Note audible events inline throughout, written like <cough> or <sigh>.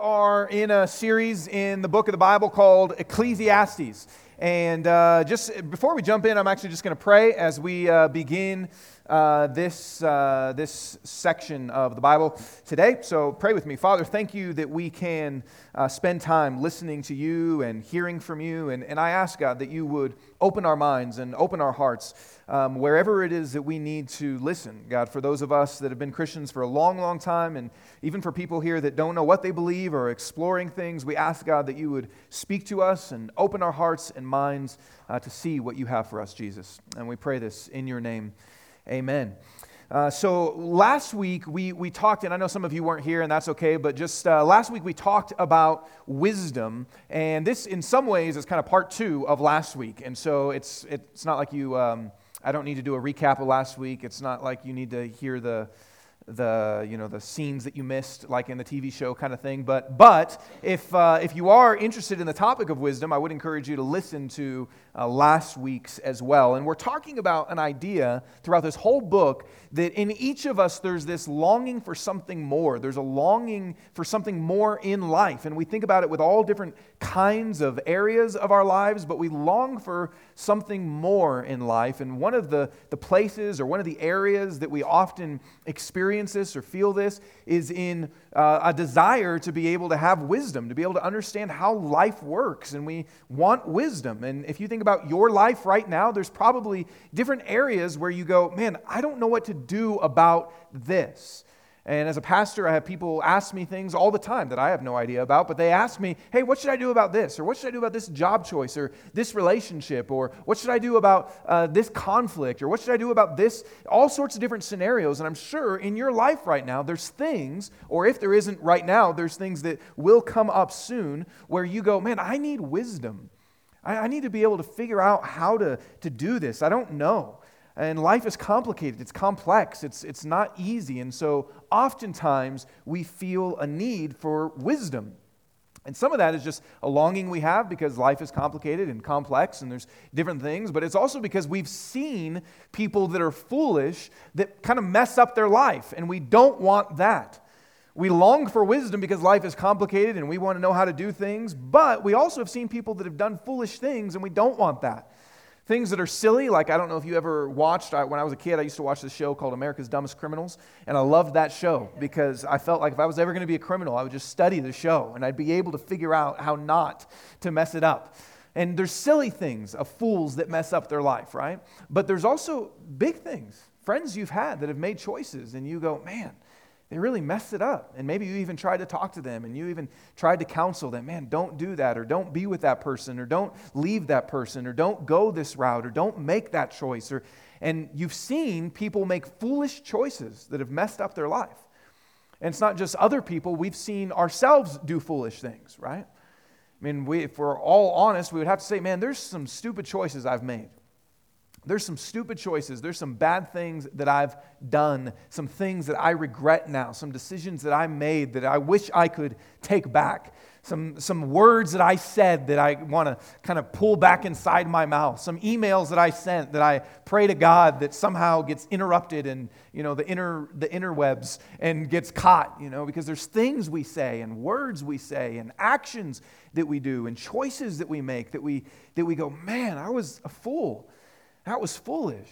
are in a series in the book of the Bible called Ecclesiastes. And uh, just before we jump in, I'm actually just going to pray as we uh, begin uh, this, uh, this section of the Bible today. So pray with me. Father, thank you that we can uh, spend time listening to you and hearing from you. And, and I ask, God, that you would open our minds and open our hearts um, wherever it is that we need to listen. God, for those of us that have been Christians for a long, long time, and even for people here that don't know what they believe or exploring things, we ask, God, that you would speak to us and open our hearts and minds uh, to see what you have for us, Jesus. And we pray this in your name. Amen. Uh, so last week we, we talked, and I know some of you weren't here, and that's okay, but just uh, last week we talked about wisdom, and this in some ways is kind of part two of last week. And so it's, it's not like you, um, I don't need to do a recap of last week. It's not like you need to hear the, the you know the scenes that you missed like in the tv show kind of thing. But but if uh, if you are interested in the topic of wisdom i would encourage you to listen to uh, last week's as well. And we're talking about an idea throughout this whole book that in each of us there's this longing for something more. There's a longing for something more in life. And we think about it with all different kinds of areas of our lives but we long for something more in life and one of the the places or one of the areas that we often experience this or feel this is in uh, a desire to be able to have wisdom, to be able to understand how life works. And we want wisdom. And if you think about your life right now, there's probably different areas where you go, man, I don't know what to do about this. And as a pastor, I have people ask me things all the time that I have no idea about, but they ask me, hey, what should I do about this? Or what should I do about this job choice? Or this relationship? Or what should I do about uh, this conflict? Or what should I do about this? All sorts of different scenarios. And I'm sure in your life right now, there's things, or if there isn't right now, there's things that will come up soon where you go, man, I need wisdom. I, I need to be able to figure out how to, to do this. I don't know. And life is complicated, it's complex, it's, it's not easy. And so oftentimes we feel a need for wisdom. And some of that is just a longing we have because life is complicated and complex and there's different things, but it's also because we've seen people that are foolish that kind of mess up their life, and we don't want that. We long for wisdom because life is complicated and we want to know how to do things, but we also have seen people that have done foolish things and we don't want that. Things that are silly, like I don't know if you ever watched, I, when I was a kid, I used to watch this show called America's Dumbest Criminals, and I loved that show because I felt like if I was ever going to be a criminal, I would just study the show and I'd be able to figure out how not to mess it up. And there's silly things of fools that mess up their life, right? But there's also big things, friends you've had that have made choices, and you go, man, they really messed it up. And maybe you even tried to talk to them and you even tried to counsel them man, don't do that, or don't be with that person, or don't leave that person, or don't go this route, or don't make that choice. Or, and you've seen people make foolish choices that have messed up their life. And it's not just other people, we've seen ourselves do foolish things, right? I mean, we, if we're all honest, we would have to say, man, there's some stupid choices I've made. There's some stupid choices. There's some bad things that I've done, some things that I regret now, some decisions that I made that I wish I could take back, some, some words that I said that I want to kind of pull back inside my mouth, some emails that I sent that I pray to God that somehow gets interrupted in you know, the, inner, the interwebs and gets caught, you know, because there's things we say and words we say and actions that we do and choices that we make that we, that we go, man, I was a fool. That was foolish.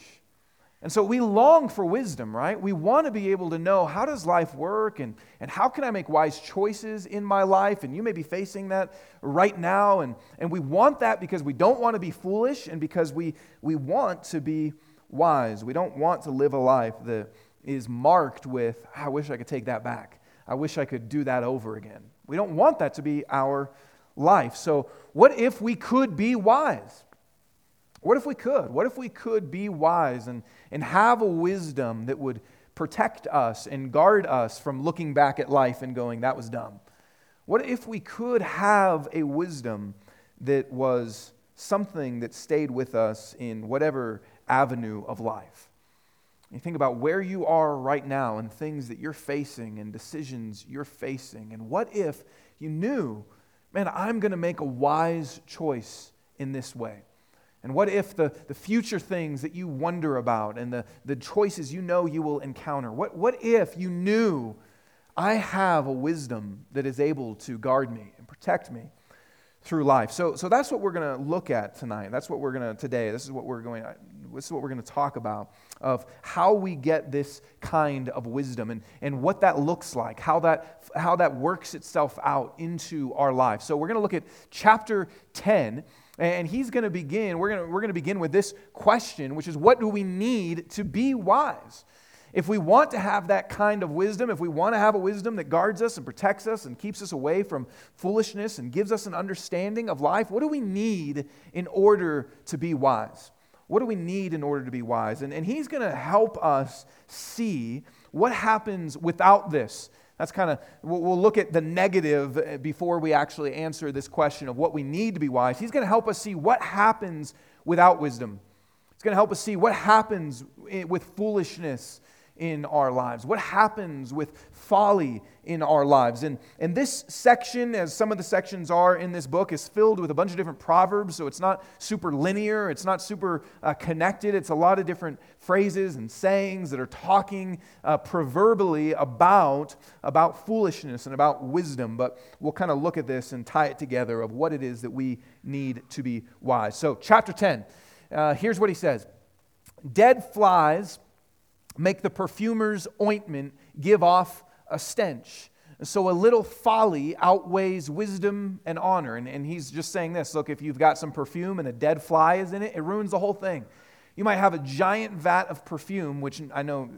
And so we long for wisdom, right? We want to be able to know how does life work and, and how can I make wise choices in my life? And you may be facing that right now. And, and we want that because we don't want to be foolish and because we, we want to be wise. We don't want to live a life that is marked with, ah, I wish I could take that back. I wish I could do that over again. We don't want that to be our life. So, what if we could be wise? What if we could? What if we could be wise and, and have a wisdom that would protect us and guard us from looking back at life and going, that was dumb? What if we could have a wisdom that was something that stayed with us in whatever avenue of life? You think about where you are right now and things that you're facing and decisions you're facing. And what if you knew, man, I'm going to make a wise choice in this way? And what if the, the future things that you wonder about and the, the choices you know you will encounter, what, what if you knew I have a wisdom that is able to guard me and protect me through life. So, so that's what we're going to look at tonight. That's what we're going to today. This is what we're going. This is what we're going to talk about of how we get this kind of wisdom and, and what that looks like, how that how that works itself out into our life. So we're going to look at chapter ten. And he's going to begin, we're going to, we're going to begin with this question, which is what do we need to be wise? If we want to have that kind of wisdom, if we want to have a wisdom that guards us and protects us and keeps us away from foolishness and gives us an understanding of life, what do we need in order to be wise? What do we need in order to be wise? And, and he's going to help us see what happens without this. That's kind of, we'll look at the negative uh, before we actually answer this question of what we need to be wise. He's going to help us see what happens without wisdom. He's going to help us see what happens eh, with foolishness in our lives? What happens with folly in our lives? And, and this section, as some of the sections are in this book, is filled with a bunch of different proverbs. So it's not super linear, it's not super uh, connected. It's a lot of different phrases and sayings that are talking uh, proverbially about, about foolishness and about wisdom. But we'll kind of look at this and tie it together of what it is that we need to be wise. So, chapter 10, uh, here's what he says Dead flies make the perfumer's ointment give off a stench. So a little folly outweighs wisdom and honor. And, and he's just saying this look, if you've got some perfume and a dead fly is in it, it ruins the whole thing. You might have a giant vat of perfume, which I know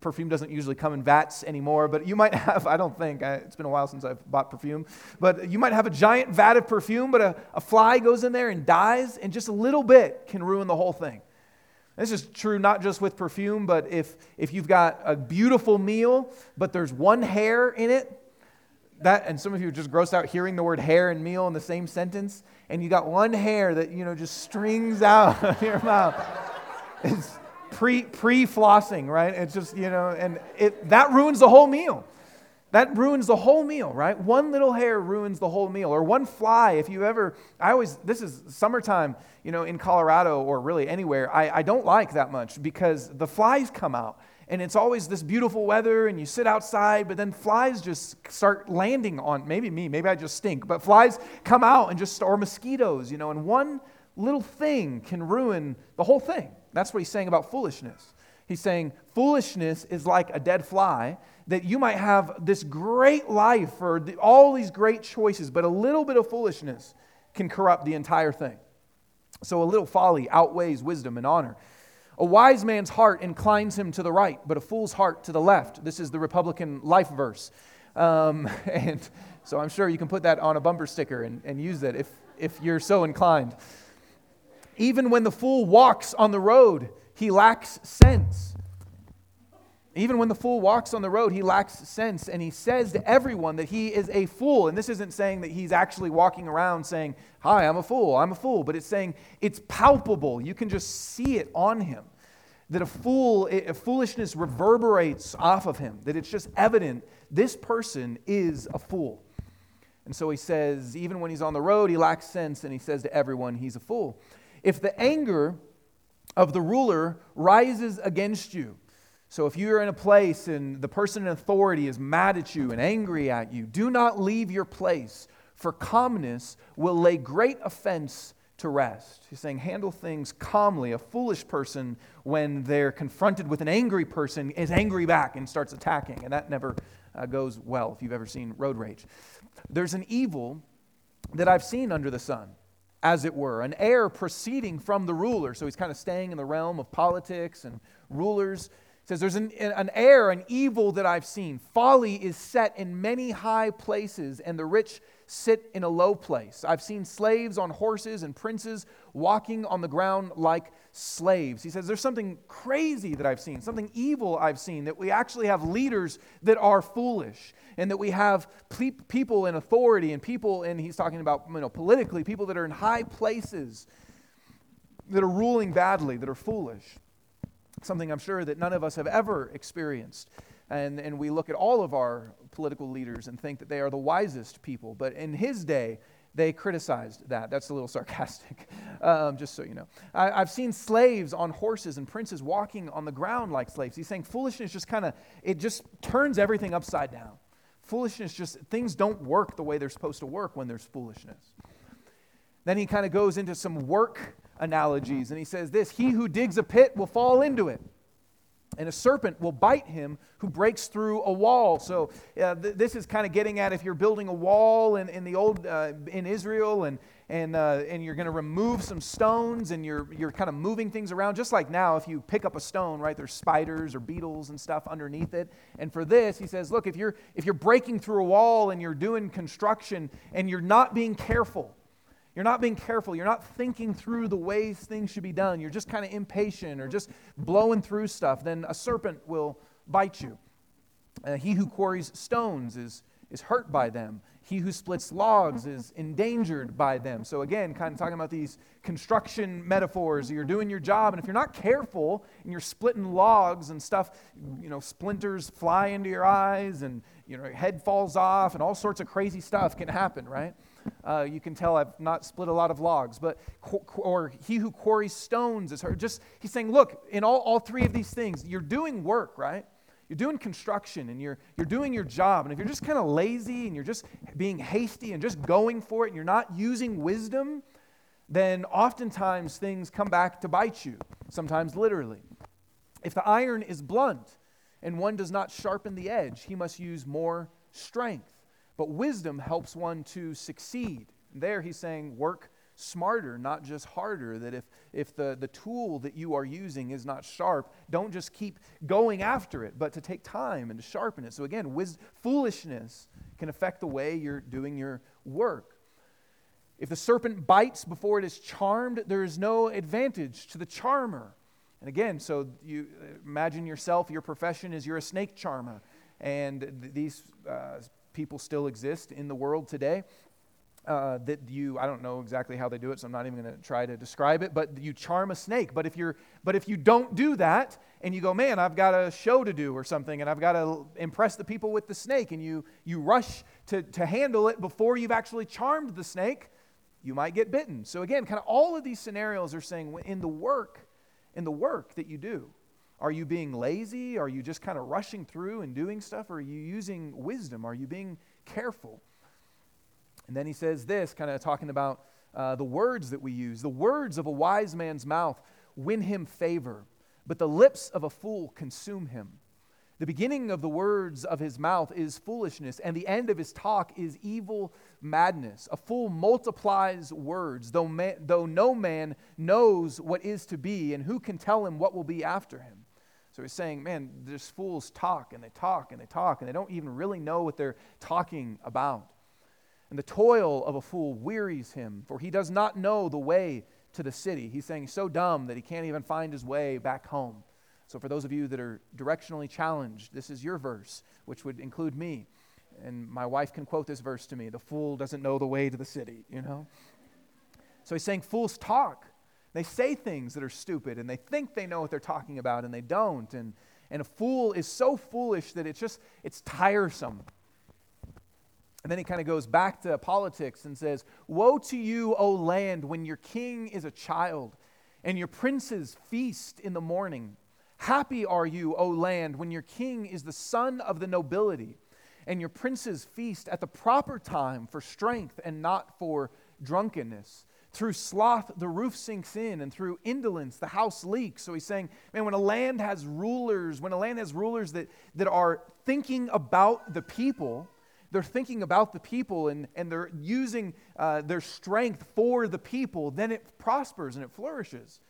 perfume doesn't usually come in vats anymore, but you might <laughs> have, I don't think, it's been a while since I've bought perfume, but you might have a giant vat of perfume, but a, a fly goes in there and dies, and just a little bit can ruin the whole thing. This is true not just with perfume, but if, if you've got a beautiful meal, but there's one hair in it, that, and some of you are just grossed out hearing the word hair and meal in the same sentence, and you got one hair that, you know, just strings out <laughs> of your mouth. It's pre, pre-flossing, right? It's just, you know, and it, that ruins the whole meal. That ruins the whole meal, right? One little hair ruins the whole meal. Or one fly, if you ever, I always, this is summertime, you know, in Colorado or really anywhere, I, I don't like that much because the flies come out and it's always this beautiful weather and you sit outside but then flies just start landing on maybe me maybe i just stink but flies come out and just or mosquitoes you know and one little thing can ruin the whole thing that's what he's saying about foolishness he's saying foolishness is like a dead fly that you might have this great life or all these great choices, but a little bit of foolishness can corrupt the entire thing. So a little folly outweighs wisdom and honor. A wise man's heart inclines him to the right, but a fool's heart to the left. This is the Republican life verse. Um, <laughs> and so I'm sure you can put that on a bumper sticker and, and use it if, if you're so inclined. Even when the fool walks on the road, he lacks sense. Even when the fool walks on the road, he lacks sense, and he says to everyone that he is a fool. And this isn't saying that he's actually walking around saying, Hi, I'm a fool, I'm a fool, but it's saying it's palpable. You can just see it on him. That a fool, a foolishness reverberates off of him, that it's just evident this person is a fool. And so he says, even when he's on the road, he lacks sense, and he says to everyone, he's a fool. If the anger of the ruler rises against you, so if you're in a place and the person in authority is mad at you and angry at you, do not leave your place, for calmness will lay great offense to rest. He's saying, handle things calmly. A foolish person, when they're confronted with an angry person, is angry back and starts attacking. And that never uh, goes well if you've ever seen road rage. There's an evil that I've seen under the sun, as it were, an heir proceeding from the ruler. So he's kind of staying in the realm of politics and rulers says, There's an, an error, an evil that I've seen. Folly is set in many high places, and the rich sit in a low place. I've seen slaves on horses and princes walking on the ground like slaves. He says, There's something crazy that I've seen, something evil I've seen, that we actually have leaders that are foolish, and that we have ple- people in authority and people, and he's talking about you know, politically, people that are in high places that are ruling badly, that are foolish something I'm sure that none of us have ever experienced. And, and we look at all of our political leaders and think that they are the wisest people. But in his day, they criticized that. That's a little <laughs> sarcastic, um, just so you know. I, have seen slaves on horses and princes walking on the ground like slaves. He's saying foolishness just kind of, it just turns everything upside down. Foolishness just, things don't work the way they're supposed to work when there's foolishness. Then he kind of goes into some work analogies. And he says this He who digs a pit will fall into it and a serpent will bite him who breaks through a wall. So uh, th- this is kind of getting at if you're building a wall in, in the old uh, in israel and and, uh, and you're going to remove some stones and you're, you're kind of moving things around just like now if you pick up a stone right there's spiders or beetles and stuff underneath it. And for this he says look if you're if you're breaking through a wall and you're doing construction and you're not being careful you're not being careful. You're not thinking through the ways things should be done. You're just kind of impatient or just blowing through stuff. Then a serpent will bite you. Uh, he who quarries stones is, is hurt by them. He who splits logs is endangered by them. So, again, kind of talking about these construction metaphors. You're doing your job, and if you're not careful and you're splitting logs and stuff, you know, splinters fly into your eyes and, you know, your head falls off and all sorts of crazy stuff can happen, right? Uh, you can tell I've not split a lot of logs, but or he who quarries stones is hurt. Just he's saying, look, in all, all three of these things, you're doing work, right? You're doing construction and you're, you're doing your job. And if you're just kind of lazy and you're just being hasty and just going for it and you're not using wisdom, then oftentimes things come back to bite you, sometimes literally. If the iron is blunt and one does not sharpen the edge, he must use more strength. But wisdom helps one to succeed. There he's saying, work smarter, not just harder. That if, if the, the tool that you are using is not sharp, don't just keep going after it, but to take time and to sharpen it. So again, wis- foolishness can affect the way you're doing your work. If the serpent bites before it is charmed, there is no advantage to the charmer. And again, so you imagine yourself, your profession is you're a snake charmer. And th- these uh, people still exist in the world today. Uh, that you i don't know exactly how they do it so i'm not even going to try to describe it but you charm a snake but if you're but if you don't do that and you go man i've got a show to do or something and i've got to impress the people with the snake and you you rush to, to handle it before you've actually charmed the snake you might get bitten so again kind of all of these scenarios are saying in the work in the work that you do are you being lazy? Are you just kind of rushing through and doing stuff? Or are you using wisdom? Are you being careful? And then he says this, kind of talking about uh, the words that we use. The words of a wise man's mouth win him favor, but the lips of a fool consume him. The beginning of the words of his mouth is foolishness, and the end of his talk is evil madness. A fool multiplies words, though, man, though no man knows what is to be, and who can tell him what will be after him? So he's saying, man, these fools talk and they talk and they talk and they don't even really know what they're talking about. And the toil of a fool wearies him, for he does not know the way to the city. He's saying he's so dumb that he can't even find his way back home. So, for those of you that are directionally challenged, this is your verse, which would include me. And my wife can quote this verse to me The fool doesn't know the way to the city, you know? So he's saying fools talk. They say things that are stupid and they think they know what they're talking about and they don't. And, and a fool is so foolish that it's just, it's tiresome. And then he kind of goes back to politics and says, Woe to you, O land, when your king is a child and your princes feast in the morning. Happy are you, O land, when your king is the son of the nobility and your princes feast at the proper time for strength and not for drunkenness. Through sloth, the roof sinks in, and through indolence, the house leaks. So he's saying, man, when a land has rulers, when a land has rulers that, that are thinking about the people, they're thinking about the people and, and they're using uh, their strength for the people, then it prospers and it flourishes.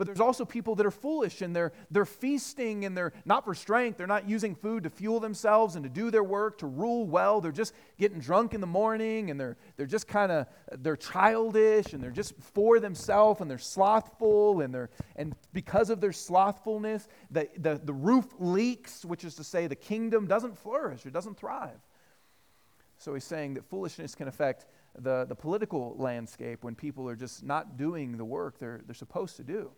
But there's also people that are foolish and they're, they're feasting and they're not for strength. They're not using food to fuel themselves and to do their work, to rule well. They're just getting drunk in the morning and they're, they're just kind of, they're childish and they're just for themselves and they're slothful and they're, and because of their slothfulness, the, the, the roof leaks, which is to say the kingdom doesn't flourish, it doesn't thrive. So he's saying that foolishness can affect the, the political landscape when people are just not doing the work they're, they're supposed to do.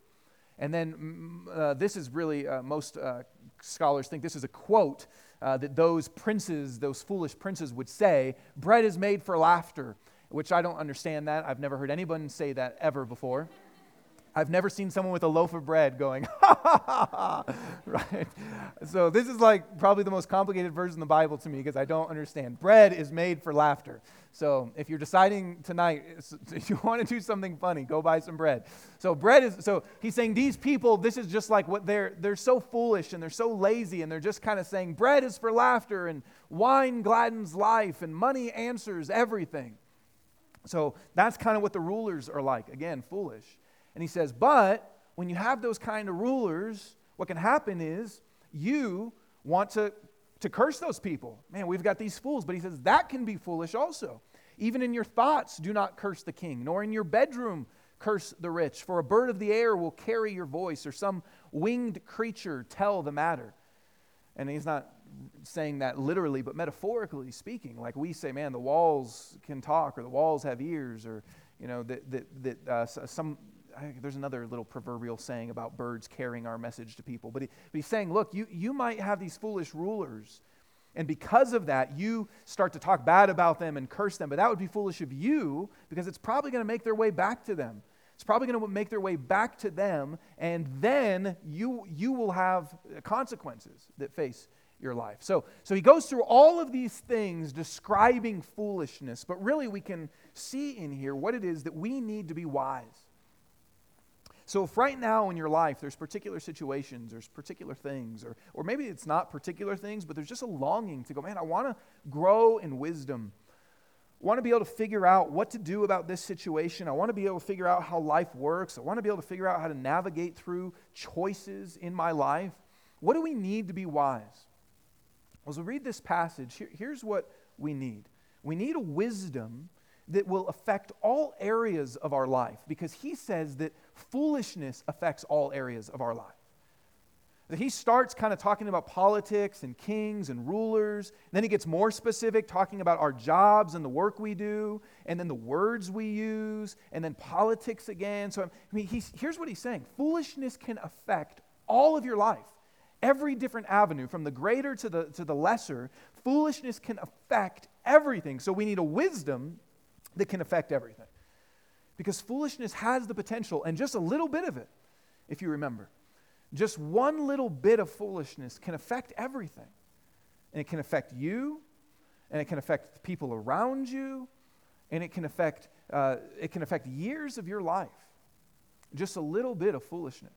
And then uh, this is really, uh, most uh, scholars think this is a quote uh, that those princes, those foolish princes would say bread is made for laughter, which I don't understand that. I've never heard anyone say that ever before. I've never seen someone with a loaf of bread going, <laughs> ha ha ha ha, right? So this is like probably the most complicated verse in the Bible to me because I don't understand. Bread is made for laughter. So if you're deciding tonight, <laughs> if you want to do something funny, go buy some bread. So bread is, so he's saying these people, this is just like what they're, they're so foolish and they're so lazy and they're just kind of saying bread is for laughter and wine gladdens life and money answers everything. So that's kind of what the rulers are like. Again, foolish. And he says, But when you have those kind of rulers, what can happen is you want to, to curse those people. Man, we've got these fools. But he says that can be foolish also. Even in your thoughts, do not curse the king, nor in your bedroom curse the rich. For a bird of the air will carry your voice, or some winged creature tell the matter. And he's not saying that literally, but metaphorically speaking. Like we say, man, the walls can talk, or the walls have ears, or, you know, that, that, that uh, some there's another little proverbial saying about birds carrying our message to people. But, he, but he's saying, look, you, you might have these foolish rulers. And because of that, you start to talk bad about them and curse them. But that would be foolish of you because it's probably going to make their way back to them. It's probably going to make their way back to them. And then you, you will have consequences that face your life. So, so he goes through all of these things describing foolishness. But really, we can see in here what it is that we need to be wise. So, if right now in your life there's particular situations, there's particular things, or, or maybe it's not particular things, but there's just a longing to go, man, I want to grow in wisdom. I want to be able to figure out what to do about this situation. I want to be able to figure out how life works. I want to be able to figure out how to navigate through choices in my life. What do we need to be wise? As we read this passage, here, here's what we need we need a wisdom that will affect all areas of our life because he says that foolishness affects all areas of our life. He starts kind of talking about politics and kings and rulers. And then he gets more specific, talking about our jobs and the work we do, and then the words we use, and then politics again. So, I mean, here's what he's saying foolishness can affect all of your life. Every different avenue, from the greater to the, to the lesser, foolishness can affect everything. So we need a wisdom that can affect everything. Because foolishness has the potential, and just a little bit of it, if you remember, just one little bit of foolishness can affect everything. And it can affect you, and it can affect the people around you, and it can affect, uh, it can affect years of your life. Just a little bit of foolishness.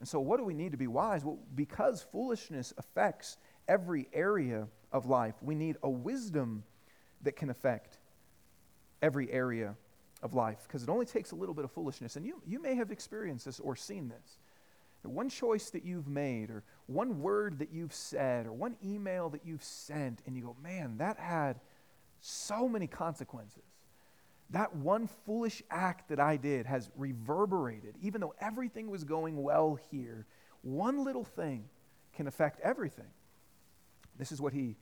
And so, what do we need to be wise? Well, because foolishness affects every area of life, we need a wisdom that can affect every area of life because it only takes a little bit of foolishness. And you, you may have experienced this or seen this. One choice that you've made, or one word that you've said, or one email that you've sent, and you go, man, that had so many consequences. That one foolish act that I did has reverberated, even though everything was going well here. One little thing can affect everything. This is what he,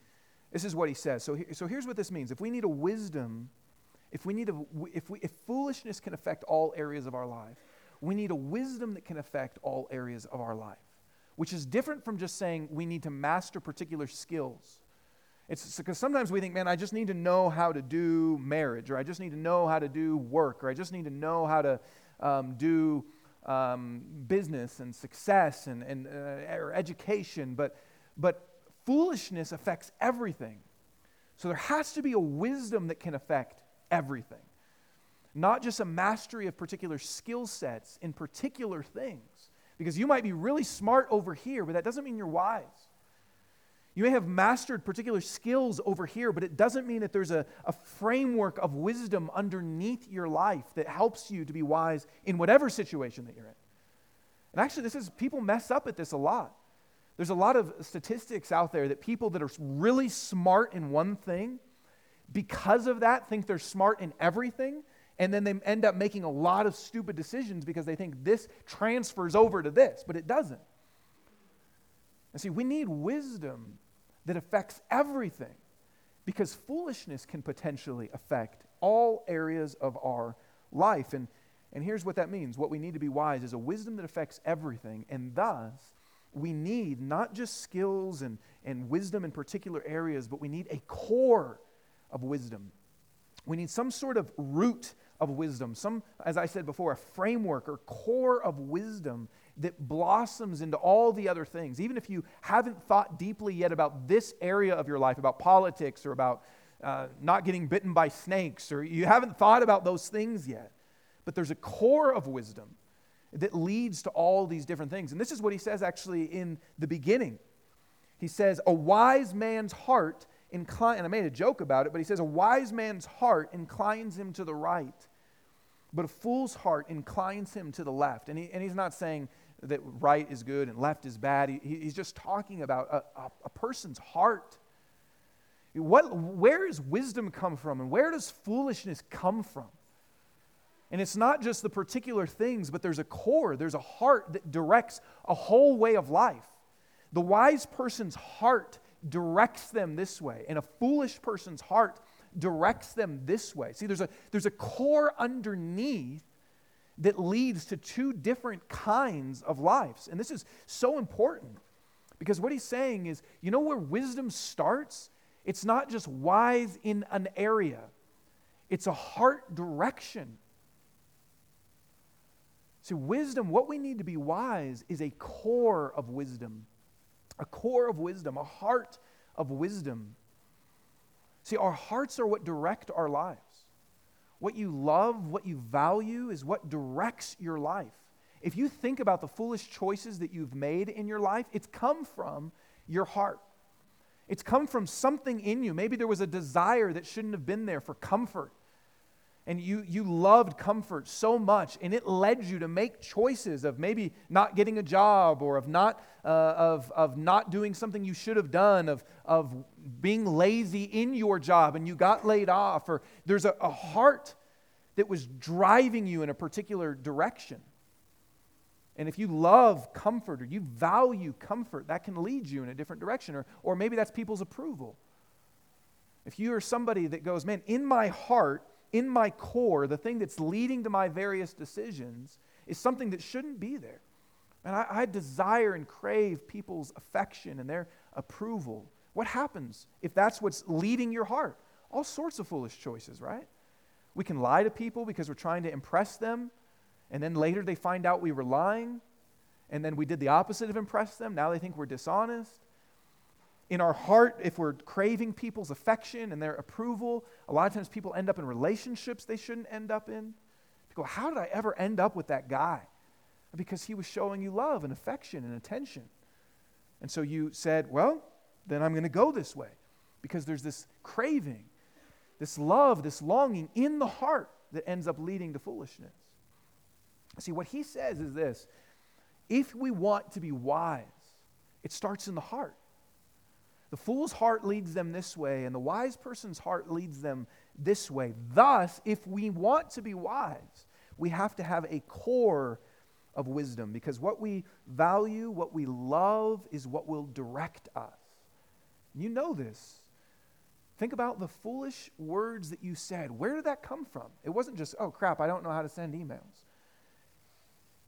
this is what he says. So, he, so here's what this means. If we need a wisdom if, we need a, if, we, if foolishness can affect all areas of our life, we need a wisdom that can affect all areas of our life, which is different from just saying we need to master particular skills. It's because sometimes we think, man, I just need to know how to do marriage, or I just need to know how to do work, or I just need to know how to um, do um, business and success and, and uh, or education. But, but foolishness affects everything. So there has to be a wisdom that can affect everything. Not just a mastery of particular skill sets in particular things. Because you might be really smart over here, but that doesn't mean you're wise. You may have mastered particular skills over here, but it doesn't mean that there's a, a framework of wisdom underneath your life that helps you to be wise in whatever situation that you're in. And actually, this is people mess up at this a lot. There's a lot of statistics out there that people that are really smart in one thing because of that, think they're smart in everything, and then they end up making a lot of stupid decisions because they think this transfers over to this, but it doesn't. And see, we need wisdom that affects everything because foolishness can potentially affect all areas of our life. And, and here's what that means what we need to be wise is a wisdom that affects everything, and thus, we need not just skills and, and wisdom in particular areas, but we need a core of wisdom. We need some sort of root of wisdom, some, as I said before, a framework or core of wisdom that blossoms into all the other things. Even if you haven't thought deeply yet about this area of your life, about politics or about uh, not getting bitten by snakes, or you haven't thought about those things yet, but there's a core of wisdom that leads to all these different things. And this is what he says actually in the beginning. He says, A wise man's heart and I made a joke about it, but he says, A wise man's heart inclines him to the right, but a fool's heart inclines him to the left. And, he, and he's not saying that right is good and left is bad. He, he's just talking about a, a, a person's heart. What, where does wisdom come from and where does foolishness come from? And it's not just the particular things, but there's a core, there's a heart that directs a whole way of life. The wise person's heart directs them this way, and a foolish person's heart directs them this way. See, there's a, there's a core underneath that leads to two different kinds of lives. And this is so important because what he's saying is you know where wisdom starts? It's not just wise in an area, it's a heart direction. See, wisdom, what we need to be wise is a core of wisdom, a core of wisdom, a heart of wisdom. See, our hearts are what direct our lives. What you love, what you value, is what directs your life. If you think about the foolish choices that you've made in your life, it's come from your heart. It's come from something in you. Maybe there was a desire that shouldn't have been there for comfort. And you, you loved comfort so much, and it led you to make choices of maybe not getting a job or of not, uh, of, of not doing something you should have done, of, of being lazy in your job and you got laid off, or there's a, a heart that was driving you in a particular direction. And if you love comfort or you value comfort, that can lead you in a different direction. Or, or maybe that's people's approval. If you are somebody that goes, man, in my heart, in my core, the thing that's leading to my various decisions is something that shouldn't be there. And I, I desire and crave people's affection and their approval. What happens if that's what's leading your heart? All sorts of foolish choices, right? We can lie to people because we're trying to impress them. And then later they find out we were lying. And then we did the opposite of impress them. Now they think we're dishonest. In our heart, if we're craving people's affection and their approval, a lot of times people end up in relationships they shouldn't end up in. People go, How did I ever end up with that guy? Because he was showing you love and affection and attention. And so you said, Well, then I'm going to go this way. Because there's this craving, this love, this longing in the heart that ends up leading to foolishness. See, what he says is this if we want to be wise, it starts in the heart. The fool's heart leads them this way, and the wise person's heart leads them this way. Thus, if we want to be wise, we have to have a core of wisdom because what we value, what we love, is what will direct us. You know this. Think about the foolish words that you said. Where did that come from? It wasn't just, oh crap, I don't know how to send emails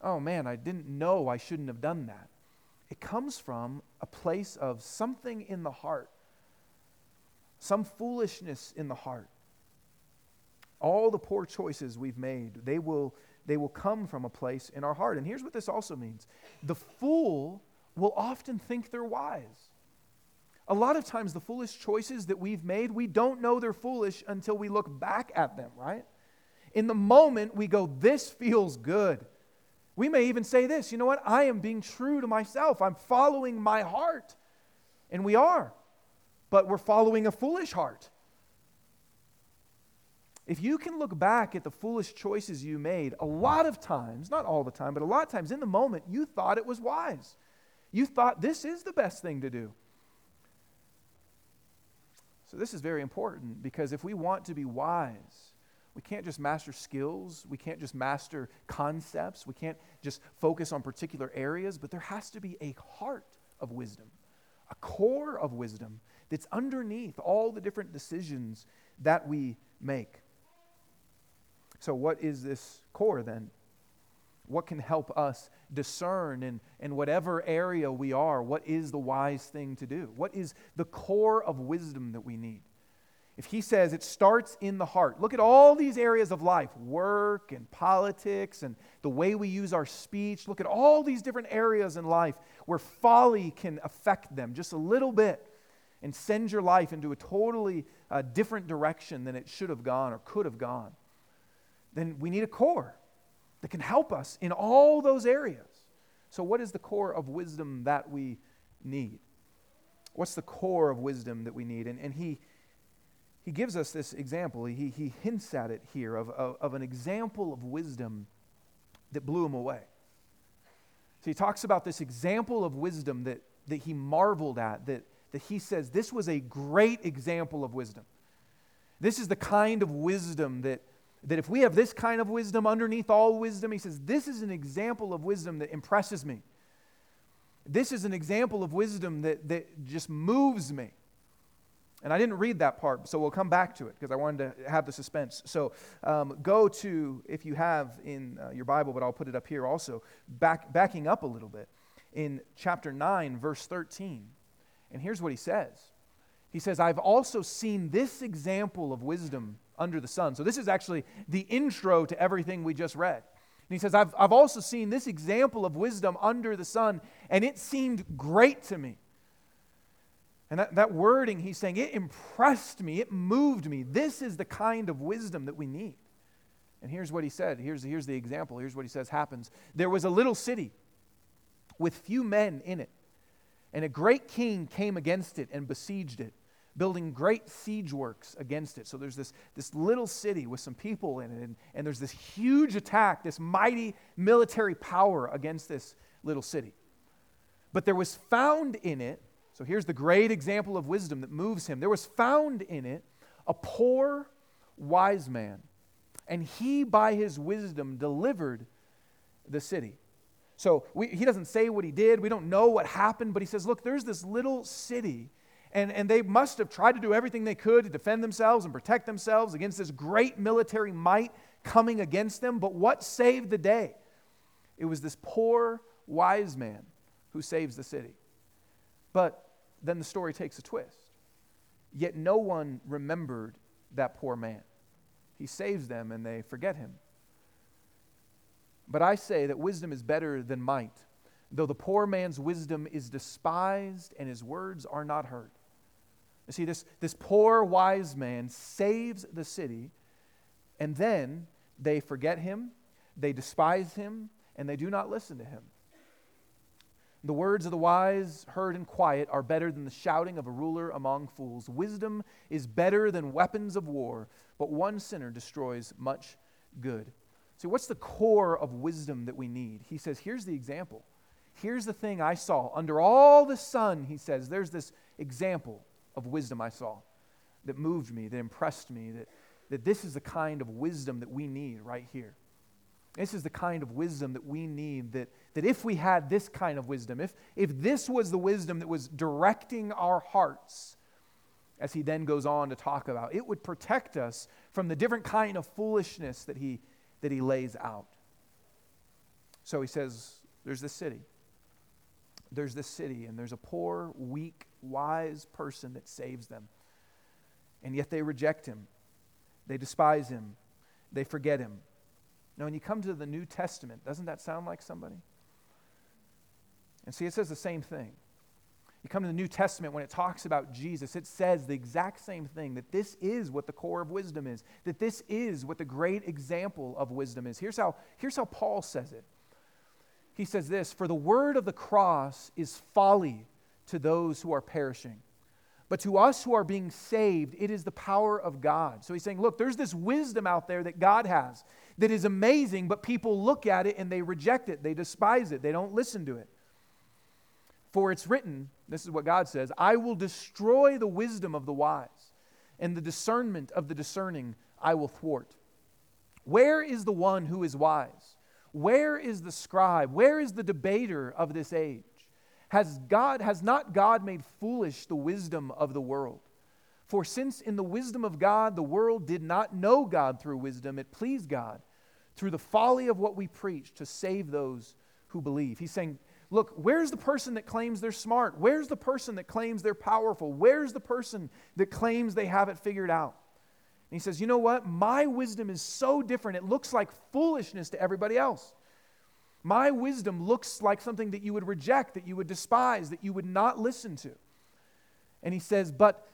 oh man, I didn't know I shouldn't have done that. It comes from a place of something in the heart, some foolishness in the heart. All the poor choices we've made, they will, they will come from a place in our heart. And here's what this also means the fool will often think they're wise. A lot of times, the foolish choices that we've made, we don't know they're foolish until we look back at them, right? In the moment, we go, This feels good. We may even say this you know what? I am being true to myself. I'm following my heart. And we are. But we're following a foolish heart. If you can look back at the foolish choices you made, a lot of times, not all the time, but a lot of times in the moment, you thought it was wise. You thought this is the best thing to do. So, this is very important because if we want to be wise, we can't just master skills. We can't just master concepts. We can't just focus on particular areas, but there has to be a heart of wisdom, a core of wisdom that's underneath all the different decisions that we make. So, what is this core then? What can help us discern in, in whatever area we are? What is the wise thing to do? What is the core of wisdom that we need? If he says it starts in the heart, look at all these areas of life work and politics and the way we use our speech. Look at all these different areas in life where folly can affect them just a little bit and send your life into a totally uh, different direction than it should have gone or could have gone. Then we need a core that can help us in all those areas. So, what is the core of wisdom that we need? What's the core of wisdom that we need? And, and he, he gives us this example. He, he hints at it here of, of, of an example of wisdom that blew him away. So he talks about this example of wisdom that, that he marveled at, that, that he says this was a great example of wisdom. This is the kind of wisdom that, that if we have this kind of wisdom underneath all wisdom, he says, this is an example of wisdom that impresses me. This is an example of wisdom that, that just moves me. And I didn't read that part, so we'll come back to it because I wanted to have the suspense. So um, go to, if you have in uh, your Bible, but I'll put it up here also, back, backing up a little bit, in chapter 9, verse 13. And here's what he says He says, I've also seen this example of wisdom under the sun. So this is actually the intro to everything we just read. And he says, I've, I've also seen this example of wisdom under the sun, and it seemed great to me. And that, that wording, he's saying, it impressed me, it moved me. This is the kind of wisdom that we need. And here's what he said. Here's, here's the example. Here's what he says happens. There was a little city with few men in it, and a great king came against it and besieged it building great siege works against it. So there's this, this little city with some people in it, and, and there's this huge attack, this mighty military power against this little city. But there was found in it, so here's the great example of wisdom that moves him. There was found in it a poor wise man, and he by his wisdom delivered the city. So we, he doesn't say what he did. We don't know what happened, but he says, Look, there's this little city and, and they must have tried to do everything they could to defend themselves and protect themselves against this great military might coming against them. But what saved the day? It was this poor, wise man who saves the city. But then the story takes a twist. Yet no one remembered that poor man. He saves them and they forget him. But I say that wisdom is better than might, though the poor man's wisdom is despised and his words are not heard. You see, this, this poor wise man saves the city, and then they forget him, they despise him, and they do not listen to him. The words of the wise, heard in quiet, are better than the shouting of a ruler among fools. Wisdom is better than weapons of war, but one sinner destroys much good. See, what's the core of wisdom that we need? He says, here's the example. Here's the thing I saw. Under all the sun, he says, there's this example of wisdom I saw that moved me, that impressed me, that, that this is the kind of wisdom that we need right here. This is the kind of wisdom that we need. That, that if we had this kind of wisdom, if, if this was the wisdom that was directing our hearts, as he then goes on to talk about, it would protect us from the different kind of foolishness that he, that he lays out. So he says, There's this city. There's this city, and there's a poor, weak, wise person that saves them. And yet they reject him, they despise him, they forget him. Now, when you come to the New Testament, doesn't that sound like somebody? And see, it says the same thing. You come to the New Testament, when it talks about Jesus, it says the exact same thing that this is what the core of wisdom is, that this is what the great example of wisdom is. Here's how, here's how Paul says it. He says this For the word of the cross is folly to those who are perishing. But to us who are being saved, it is the power of God. So he's saying, look, there's this wisdom out there that God has that is amazing, but people look at it and they reject it. They despise it. They don't listen to it. For it's written, this is what God says I will destroy the wisdom of the wise, and the discernment of the discerning I will thwart. Where is the one who is wise? Where is the scribe? Where is the debater of this age? Has God has not God made foolish the wisdom of the world? For since in the wisdom of God the world did not know God through wisdom, it pleased God through the folly of what we preach to save those who believe. He's saying Look, where's the person that claims they're smart? Where's the person that claims they're powerful? Where's the person that claims they have it figured out? And he says, You know what? My wisdom is so different. It looks like foolishness to everybody else. My wisdom looks like something that you would reject, that you would despise, that you would not listen to. And he says, But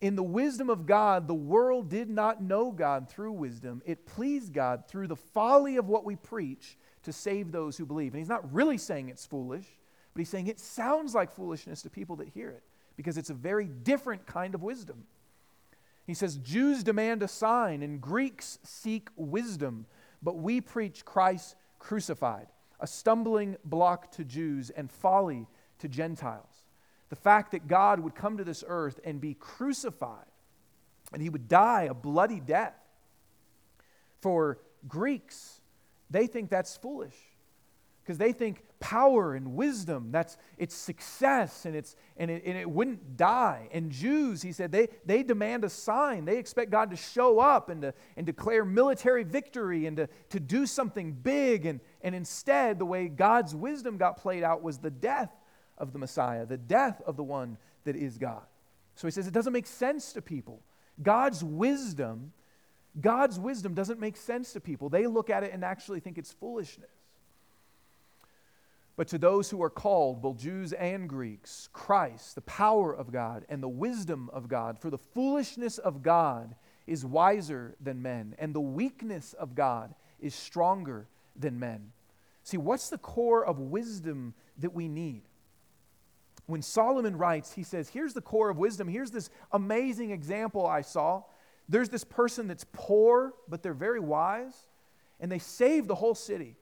in the wisdom of God, the world did not know God through wisdom. It pleased God through the folly of what we preach to save those who believe. And he's not really saying it's foolish, but he's saying it sounds like foolishness to people that hear it because it's a very different kind of wisdom. He says, Jews demand a sign and Greeks seek wisdom, but we preach Christ crucified, a stumbling block to Jews and folly to Gentiles. The fact that God would come to this earth and be crucified, and he would die a bloody death. For Greeks, they think that's foolish because they think power and wisdom that's it's success and it's and it, and it wouldn't die. And jews he said they, they demand a sign. They expect god to show up and to and declare military victory and to, to do something big. And and instead the way god's wisdom got played out was the death of the messiah the death of the one that is god. So he says it doesn't make sense to people. God's wisdom God's wisdom doesn't make sense to people. They look at it and actually think it's foolishness. But to those who are called, both Jews and Greeks, Christ, the power of God and the wisdom of God, for the foolishness of God is wiser than men, and the weakness of God is stronger than men. See, what's the core of wisdom that we need? When Solomon writes, he says, Here's the core of wisdom. Here's this amazing example I saw. There's this person that's poor, but they're very wise, and they save the whole city.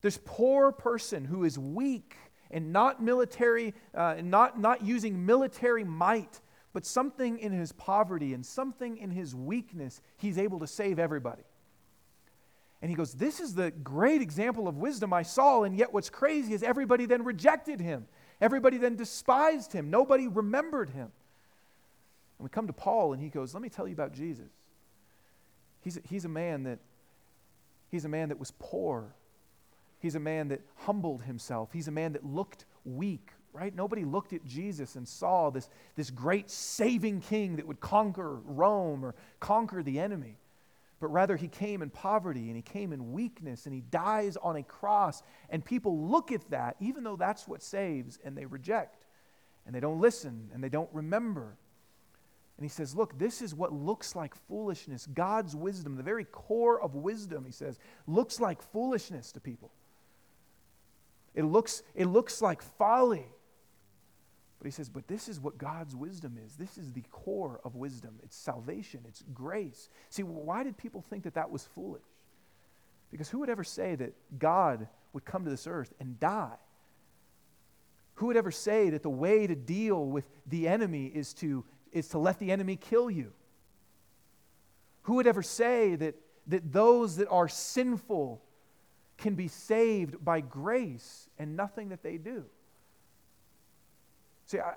This poor person who is weak and not military, uh, not, not using military might, but something in his poverty and something in his weakness, he's able to save everybody. And he goes, This is the great example of wisdom I saw. And yet, what's crazy is everybody then rejected him. Everybody then despised him. Nobody remembered him. And we come to Paul, and he goes, Let me tell you about Jesus. He's a, he's a man that he's a man that was poor. He's a man that humbled himself. He's a man that looked weak, right? Nobody looked at Jesus and saw this, this great saving king that would conquer Rome or conquer the enemy. But rather, he came in poverty and he came in weakness and he dies on a cross. And people look at that, even though that's what saves, and they reject. And they don't listen and they don't remember. And he says, Look, this is what looks like foolishness. God's wisdom, the very core of wisdom, he says, looks like foolishness to people. It looks, it looks like folly. But he says, But this is what God's wisdom is. This is the core of wisdom. It's salvation, it's grace. See, why did people think that that was foolish? Because who would ever say that God would come to this earth and die? Who would ever say that the way to deal with the enemy is to is to let the enemy kill you. Who would ever say that, that those that are sinful can be saved by grace and nothing that they do? See, I,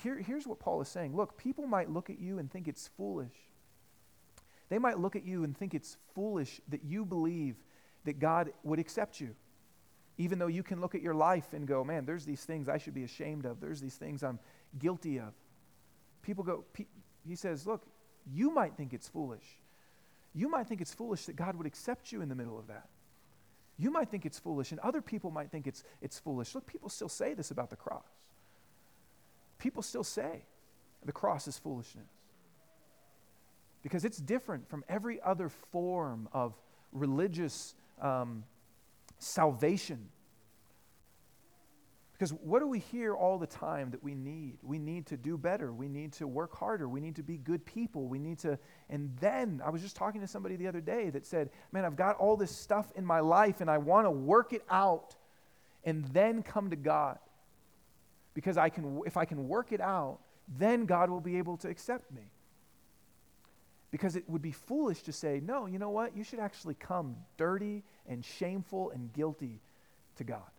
here, here's what Paul is saying. Look, people might look at you and think it's foolish. They might look at you and think it's foolish that you believe that God would accept you. Even though you can look at your life and go, man, there's these things I should be ashamed of. There's these things I'm guilty of people go, he says, look, you might think it's foolish. You might think it's foolish that God would accept you in the middle of that. You might think it's foolish, and other people might think it's, it's foolish. Look, people still say this about the cross. People still say the cross is foolishness because it's different from every other form of religious um, salvation because what do we hear all the time that we need? We need to do better. We need to work harder. We need to be good people. We need to. And then I was just talking to somebody the other day that said, Man, I've got all this stuff in my life and I want to work it out and then come to God. Because I can, if I can work it out, then God will be able to accept me. Because it would be foolish to say, No, you know what? You should actually come dirty and shameful and guilty to God.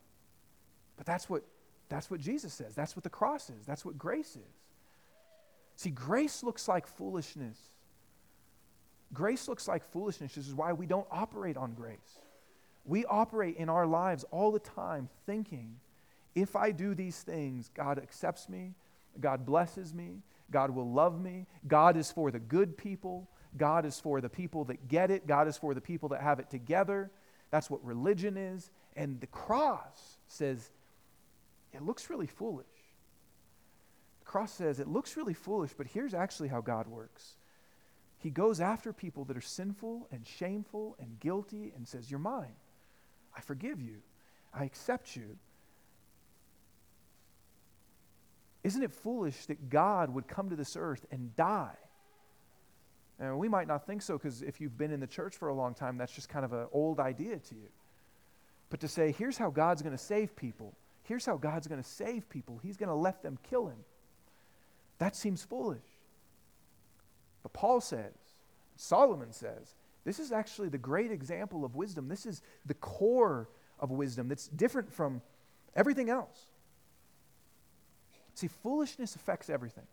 But that's what, that's what Jesus says. That's what the cross is. That's what grace is. See, grace looks like foolishness. Grace looks like foolishness. This is why we don't operate on grace. we operate in our lives all the time thinking, if I do these things, God accepts me, God blesses me, God will love me, God is for the good people, God is for the people that get it, God is for the people that have it together. That's what religion is. And the cross says, it looks really foolish. The cross says, it looks really foolish, but here's actually how God works. He goes after people that are sinful and shameful and guilty and says, You're mine. I forgive you. I accept you. Isn't it foolish that God would come to this earth and die? And we might not think so because if you've been in the church for a long time, that's just kind of an old idea to you. But to say, here's how God's going to save people, here's how God's going to save people, He's going to let them kill Him, that seems foolish. But Paul says, Solomon says, this is actually the great example of wisdom. This is the core of wisdom that's different from everything else. See, foolishness affects everything.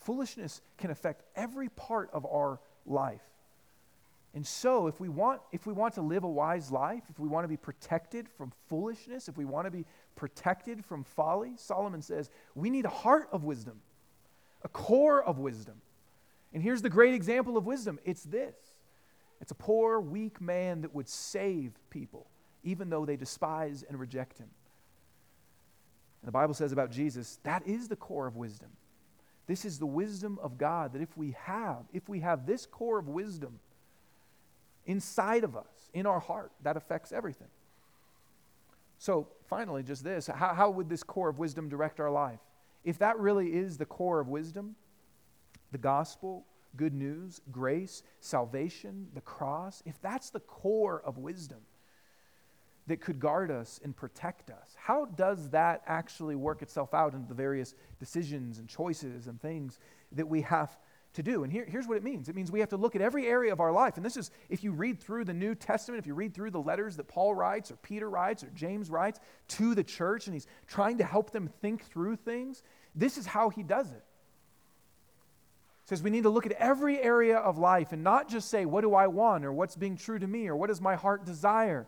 Foolishness can affect every part of our life. And so, if we want, if we want to live a wise life, if we want to be protected from foolishness, if we want to be protected from folly, Solomon says we need a heart of wisdom, a core of wisdom. And here's the great example of wisdom it's this it's a poor, weak man that would save people, even though they despise and reject him. And the Bible says about Jesus, that is the core of wisdom. This is the wisdom of God that if we have, if we have this core of wisdom inside of us, in our heart, that affects everything. So, finally, just this how, how would this core of wisdom direct our life? If that really is the core of wisdom, the gospel, good news, grace, salvation, the cross, if that's the core of wisdom that could guard us and protect us, how does that actually work itself out into the various decisions and choices and things that we have to do? And here, here's what it means it means we have to look at every area of our life. And this is, if you read through the New Testament, if you read through the letters that Paul writes, or Peter writes, or James writes to the church, and he's trying to help them think through things, this is how he does it He says we need to look at every area of life and not just say, What do I want? or what's being true to me? or what does my heart desire?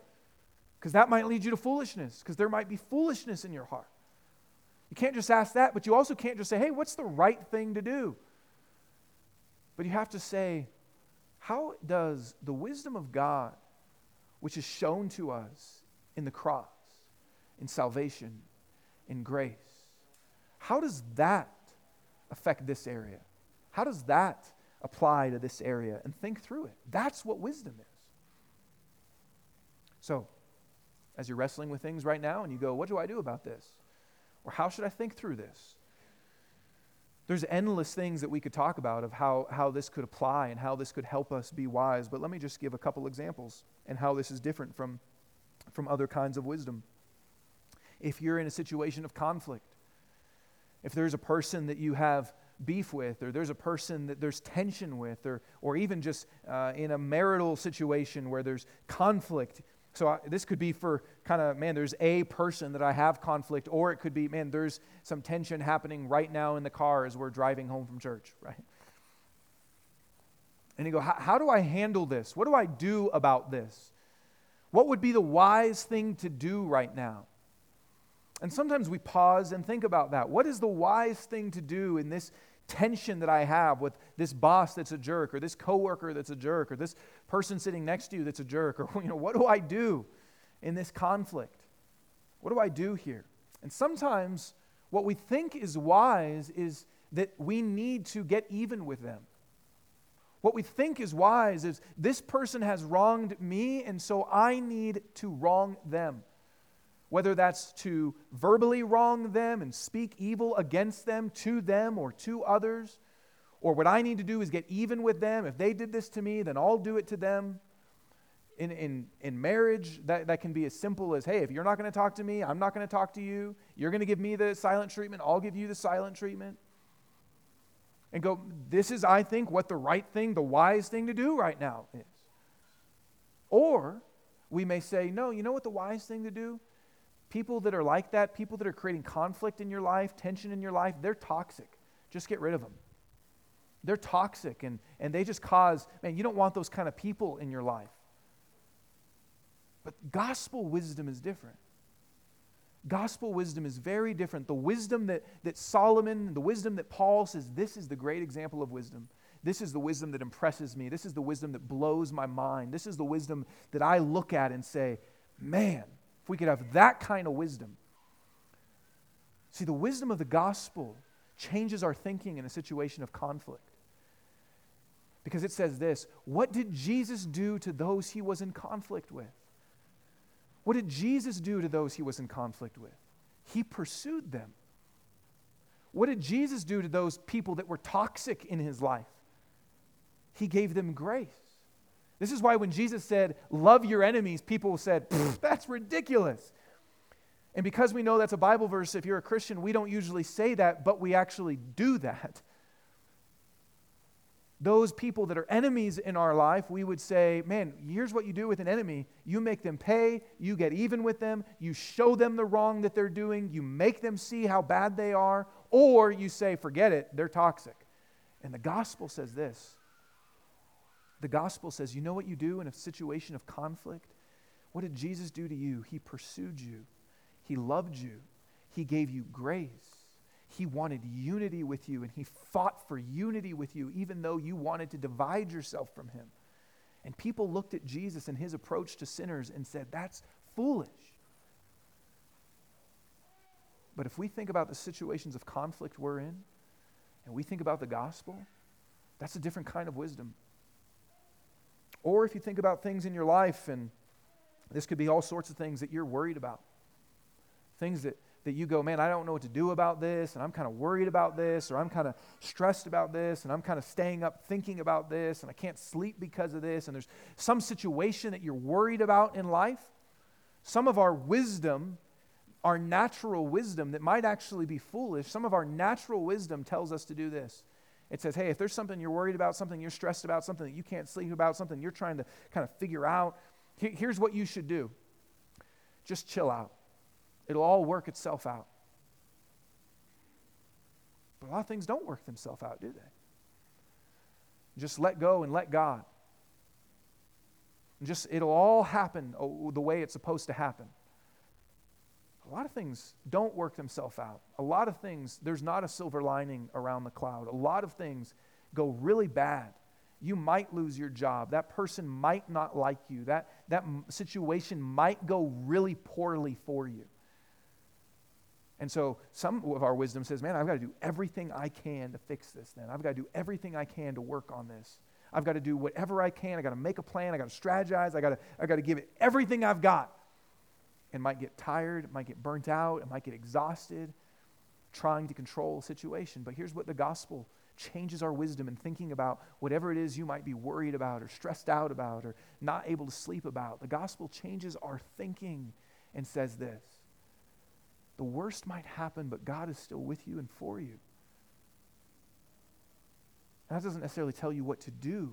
Because that might lead you to foolishness, because there might be foolishness in your heart. You can't just ask that, but you also can't just say, Hey, what's the right thing to do? But you have to say, How does the wisdom of God, which is shown to us in the cross, in salvation, in grace, how does that affect this area? How does that apply to this area? And think through it. That's what wisdom is. So, as you're wrestling with things right now and you go, What do I do about this? Or how should I think through this? There's endless things that we could talk about of how, how this could apply and how this could help us be wise, but let me just give a couple examples and how this is different from, from other kinds of wisdom. If you're in a situation of conflict, if there's a person that you have beef with, or there's a person that there's tension with, or, or even just uh, in a marital situation where there's conflict. So I, this could be for kind of, man, there's a person that I have conflict, or it could be, man, there's some tension happening right now in the car as we're driving home from church, <laughs> right? And you go, how do I handle this? What do I do about this? What would be the wise thing to do right now? And sometimes we pause and think about that. What is the wise thing to do in this tension that I have with this boss that's a jerk or this coworker that's a jerk or this person sitting next to you that's a jerk or <laughs> you know what do I do in this conflict? What do I do here? And sometimes what we think is wise is that we need to get even with them. What we think is wise is this person has wronged me, and so I need to wrong them whether that's to verbally wrong them and speak evil against them to them or to others, or what I need to do is get even with them. If they did this to me, then I'll do it to them. In, in, in marriage, that, that can be as simple as hey, if you're not going to talk to me, I'm not going to talk to you. You're going to give me the silent treatment, I'll give you the silent treatment. And go, this is, I think, what the right thing, the wise thing to do right now is. Or we may say, no, you know what the wise thing to do? People that are like that, people that are creating conflict in your life, tension in your life, they're toxic. Just get rid of them. They're toxic and, and they just cause, man, you don't want those kind of people in your life. But gospel wisdom is different. Gospel wisdom is very different. The wisdom that, that Solomon, the wisdom that Paul says, this is the great example of wisdom. This is the wisdom that impresses me. This is the wisdom that blows my mind. This is the wisdom that I look at and say, man, if we could have that kind of wisdom. See, the wisdom of the gospel changes our thinking in a situation of conflict. Because it says this What did Jesus do to those he was in conflict with? What did Jesus do to those he was in conflict with? He pursued them. What did Jesus do to those people that were toxic in his life? He gave them grace. This is why when Jesus said, Love your enemies, people said, mm. That's ridiculous. And because we know that's a Bible verse, if you're a Christian, we don't usually say that, but we actually do that. Those people that are enemies in our life, we would say, man, here's what you do with an enemy. You make them pay, you get even with them, you show them the wrong that they're doing, you make them see how bad they are, or you say, forget it, they're toxic. And the gospel says this the gospel says, you know what you do in a situation of conflict? What did Jesus do to you? He pursued you, He loved you, He gave you grace. He wanted unity with you, and He fought for unity with you, even though you wanted to divide yourself from Him. And people looked at Jesus and His approach to sinners and said, That's foolish. But if we think about the situations of conflict we're in, and we think about the gospel, that's a different kind of wisdom. Or if you think about things in your life, and this could be all sorts of things that you're worried about, things that, that you go, man, I don't know what to do about this, and I'm kind of worried about this, or I'm kind of stressed about this, and I'm kind of staying up thinking about this, and I can't sleep because of this, and there's some situation that you're worried about in life. Some of our wisdom, our natural wisdom that might actually be foolish, some of our natural wisdom tells us to do this. It says, hey, if there's something you're worried about, something you're stressed about, something that you can't sleep about, something you're trying to kind of figure out, here's what you should do just chill out. It'll all work itself out. But a lot of things don't work themselves out, do they? Just let go and let God. Just it'll all happen the way it's supposed to happen a lot of things don't work themselves out. A lot of things, there's not a silver lining around the cloud. A lot of things go really bad. You might lose your job. That person might not like you. That, that situation might go really poorly for you. And so some of our wisdom says, man, I've got to do everything I can to fix this then. I've got to do everything I can to work on this. I've got to do whatever I can. I've got to make a plan. I've got to strategize. I've got to, I've got to give it everything I've got and might get tired, might get burnt out, it might get exhausted trying to control a situation. But here's what the gospel changes our wisdom in thinking about whatever it is you might be worried about or stressed out about or not able to sleep about. The gospel changes our thinking and says this the worst might happen, but God is still with you and for you. that doesn't necessarily tell you what to do,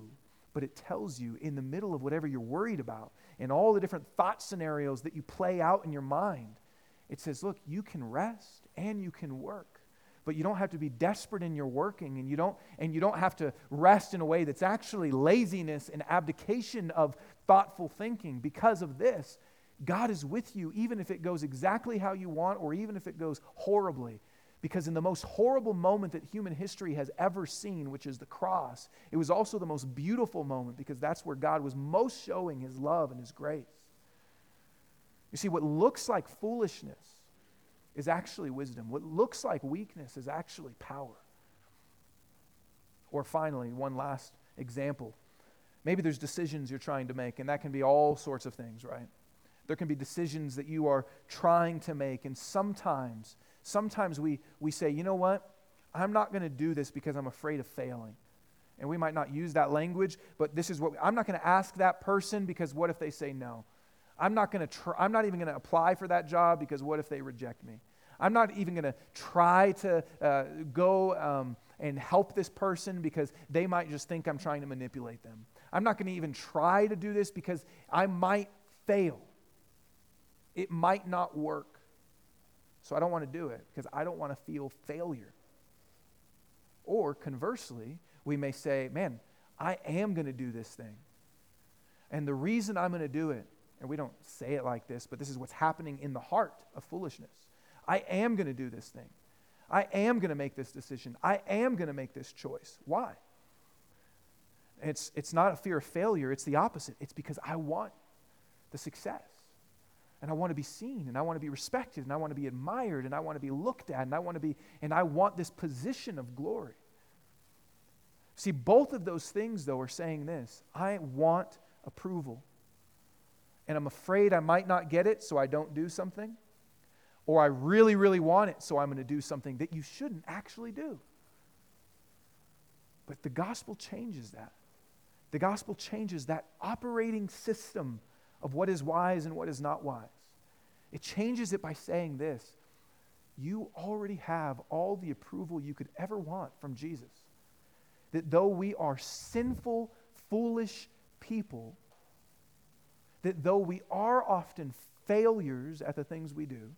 but it tells you in the middle of whatever you're worried about and all the different thought scenarios that you play out in your mind, it says, look, you can rest and you can work. But you don't have to be desperate in your working, and you don't, and you don't have to rest in a way that's actually laziness and abdication of thoughtful thinking. Because of this, God is with you, even if it goes exactly how you want, or even if it goes horribly. Because in the most horrible moment that human history has ever seen, which is the cross, it was also the most beautiful moment because that's where God was most showing his love and his grace. You see, what looks like foolishness is actually wisdom. What looks like weakness is actually power. Or finally, one last example. Maybe there's decisions you're trying to make, and that can be all sorts of things, right? There can be decisions that you are trying to make, and sometimes sometimes we, we say, you know what? I'm not going to do this because I'm afraid of failing. And we might not use that language, but this is what I'm not going to ask that person because what if they say no? I'm not going to try, I'm not even going to apply for that job because what if they reject me? I'm not even going to try to uh, go um, and help this person because they might just think I'm trying to manipulate them. I'm not going to even try to do this because I might fail. It might not work. So I don't want to do it because I don't want to feel failure. Or conversely, we may say, man, I am going to do this thing. And the reason I'm going to do it and we don't say it like this, but this is what's happening in the heart of foolishness. I am going to do this thing. I am going to make this decision. I am going to make this choice. Why? It's, it's not a fear of failure, it's the opposite. It's because I want the success. And I want to be seen, and I want to be respected, and I want to be admired, and I want to be looked at, and I want to be, and I want this position of glory. See, both of those things, though, are saying this I want approval. And I'm afraid I might not get it, so I don't do something. Or I really, really want it, so I'm going to do something that you shouldn't actually do. But the gospel changes that. The gospel changes that operating system of what is wise and what is not wise. It changes it by saying this You already have all the approval you could ever want from Jesus that though we are sinful, foolish people, that though we are often failures at the things we do,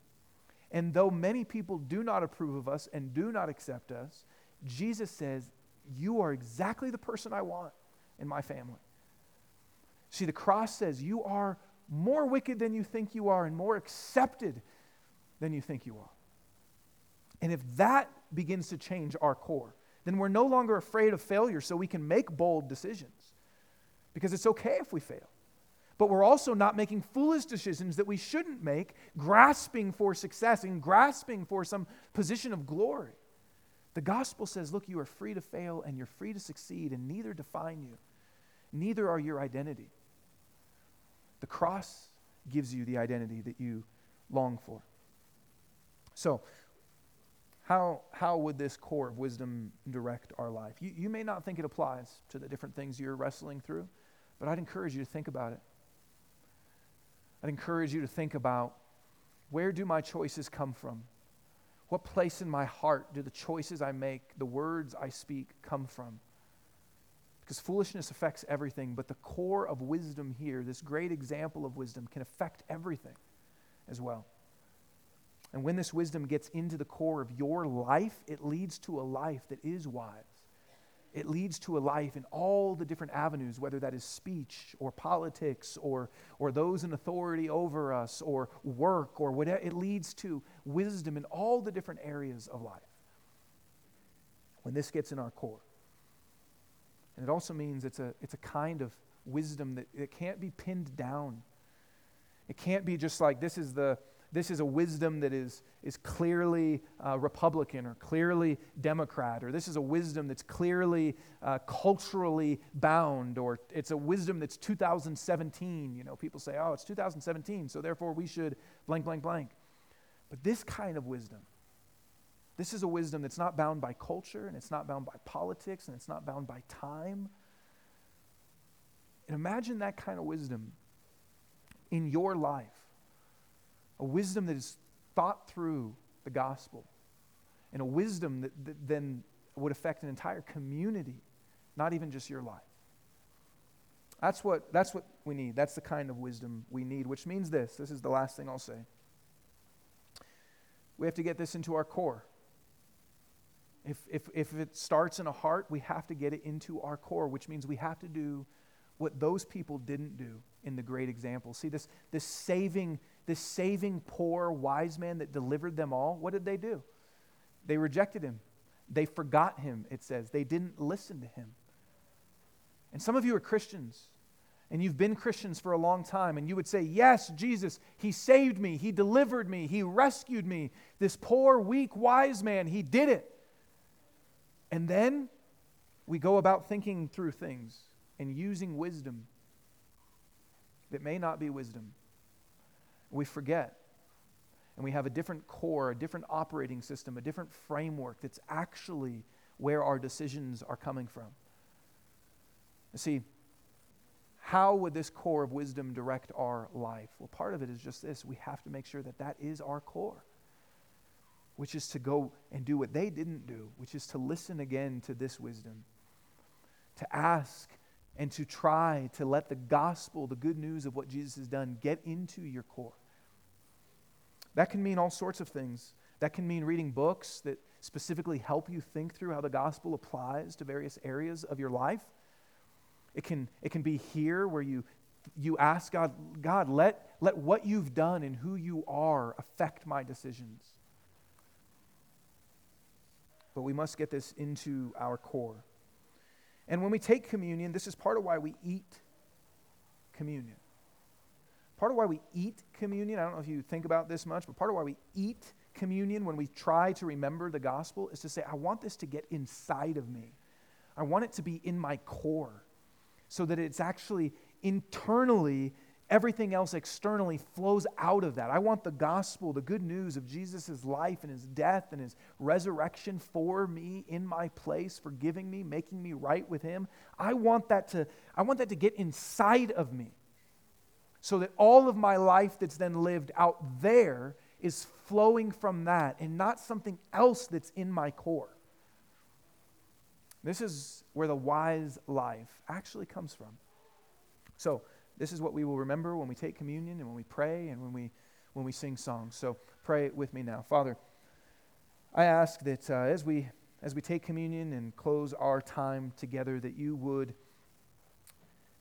and though many people do not approve of us and do not accept us, Jesus says, You are exactly the person I want in my family. See, the cross says you are more wicked than you think you are and more accepted than you think you are. And if that begins to change our core, then we're no longer afraid of failure so we can make bold decisions. Because it's okay if we fail. But we're also not making foolish decisions that we shouldn't make, grasping for success and grasping for some position of glory. The gospel says, look, you are free to fail and you're free to succeed, and neither define you. Neither are your identity. The cross gives you the identity that you long for. So, how, how would this core of wisdom direct our life? You, you may not think it applies to the different things you're wrestling through, but I'd encourage you to think about it. I'd encourage you to think about where do my choices come from? What place in my heart do the choices I make, the words I speak, come from? Because foolishness affects everything, but the core of wisdom here, this great example of wisdom, can affect everything as well. And when this wisdom gets into the core of your life, it leads to a life that is wise. It leads to a life in all the different avenues, whether that is speech or politics or, or those in authority over us or work or whatever. It leads to wisdom in all the different areas of life when this gets in our core. And it also means it's a, it's a kind of wisdom that it can't be pinned down. It can't be just like this is the this is a wisdom that is, is clearly uh, Republican or clearly Democrat, or this is a wisdom that's clearly uh, culturally bound, or it's a wisdom that's 2017. You know, people say, oh, it's 2017, so therefore we should blank, blank, blank. But this kind of wisdom, this is a wisdom that's not bound by culture, and it's not bound by politics, and it's not bound by time. And imagine that kind of wisdom in your life a wisdom that is thought through the gospel, and a wisdom that, that then would affect an entire community, not even just your life. That's what, that's what we need. That's the kind of wisdom we need, which means this. This is the last thing I'll say. We have to get this into our core. If, if, if it starts in a heart, we have to get it into our core, which means we have to do what those people didn't do in the great example. See, this, this saving this saving poor wise man that delivered them all, what did they do? They rejected him. They forgot him, it says. They didn't listen to him. And some of you are Christians, and you've been Christians for a long time, and you would say, Yes, Jesus, He saved me, He delivered me, He rescued me. This poor, weak, wise man, He did it. And then we go about thinking through things and using wisdom that may not be wisdom we forget. And we have a different core, a different operating system, a different framework that's actually where our decisions are coming from. You see, how would this core of wisdom direct our life? Well, part of it is just this we have to make sure that that is our core, which is to go and do what they didn't do, which is to listen again to this wisdom, to ask and to try to let the gospel, the good news of what Jesus has done, get into your core. That can mean all sorts of things. That can mean reading books that specifically help you think through how the gospel applies to various areas of your life. It can, it can be here where you you ask God, God, let, let what you've done and who you are affect my decisions. But we must get this into our core. And when we take communion, this is part of why we eat communion. Part of why we eat communion, I don't know if you think about this much, but part of why we eat communion when we try to remember the gospel is to say, I want this to get inside of me. I want it to be in my core so that it's actually internally, everything else externally flows out of that. I want the gospel, the good news of Jesus' life and his death and his resurrection for me in my place, forgiving me, making me right with him. I want that to, I want that to get inside of me so that all of my life that's then lived out there is flowing from that and not something else that's in my core. This is where the wise life actually comes from. So, this is what we will remember when we take communion and when we pray and when we, when we sing songs. So, pray with me now. Father, I ask that uh, as, we, as we take communion and close our time together, that you would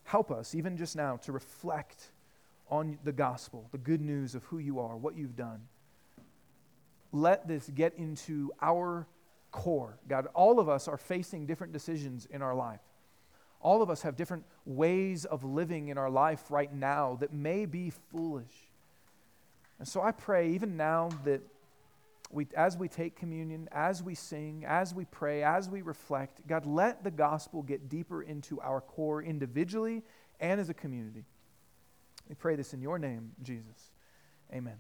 help us, even just now, to reflect on the gospel, the good news of who you are, what you've done. Let this get into our core. God, all of us are facing different decisions in our life. All of us have different ways of living in our life right now that may be foolish. And so I pray, even now, that we, as we take communion, as we sing, as we pray, as we reflect, God, let the gospel get deeper into our core individually and as a community. We pray this in your name, Jesus. Amen.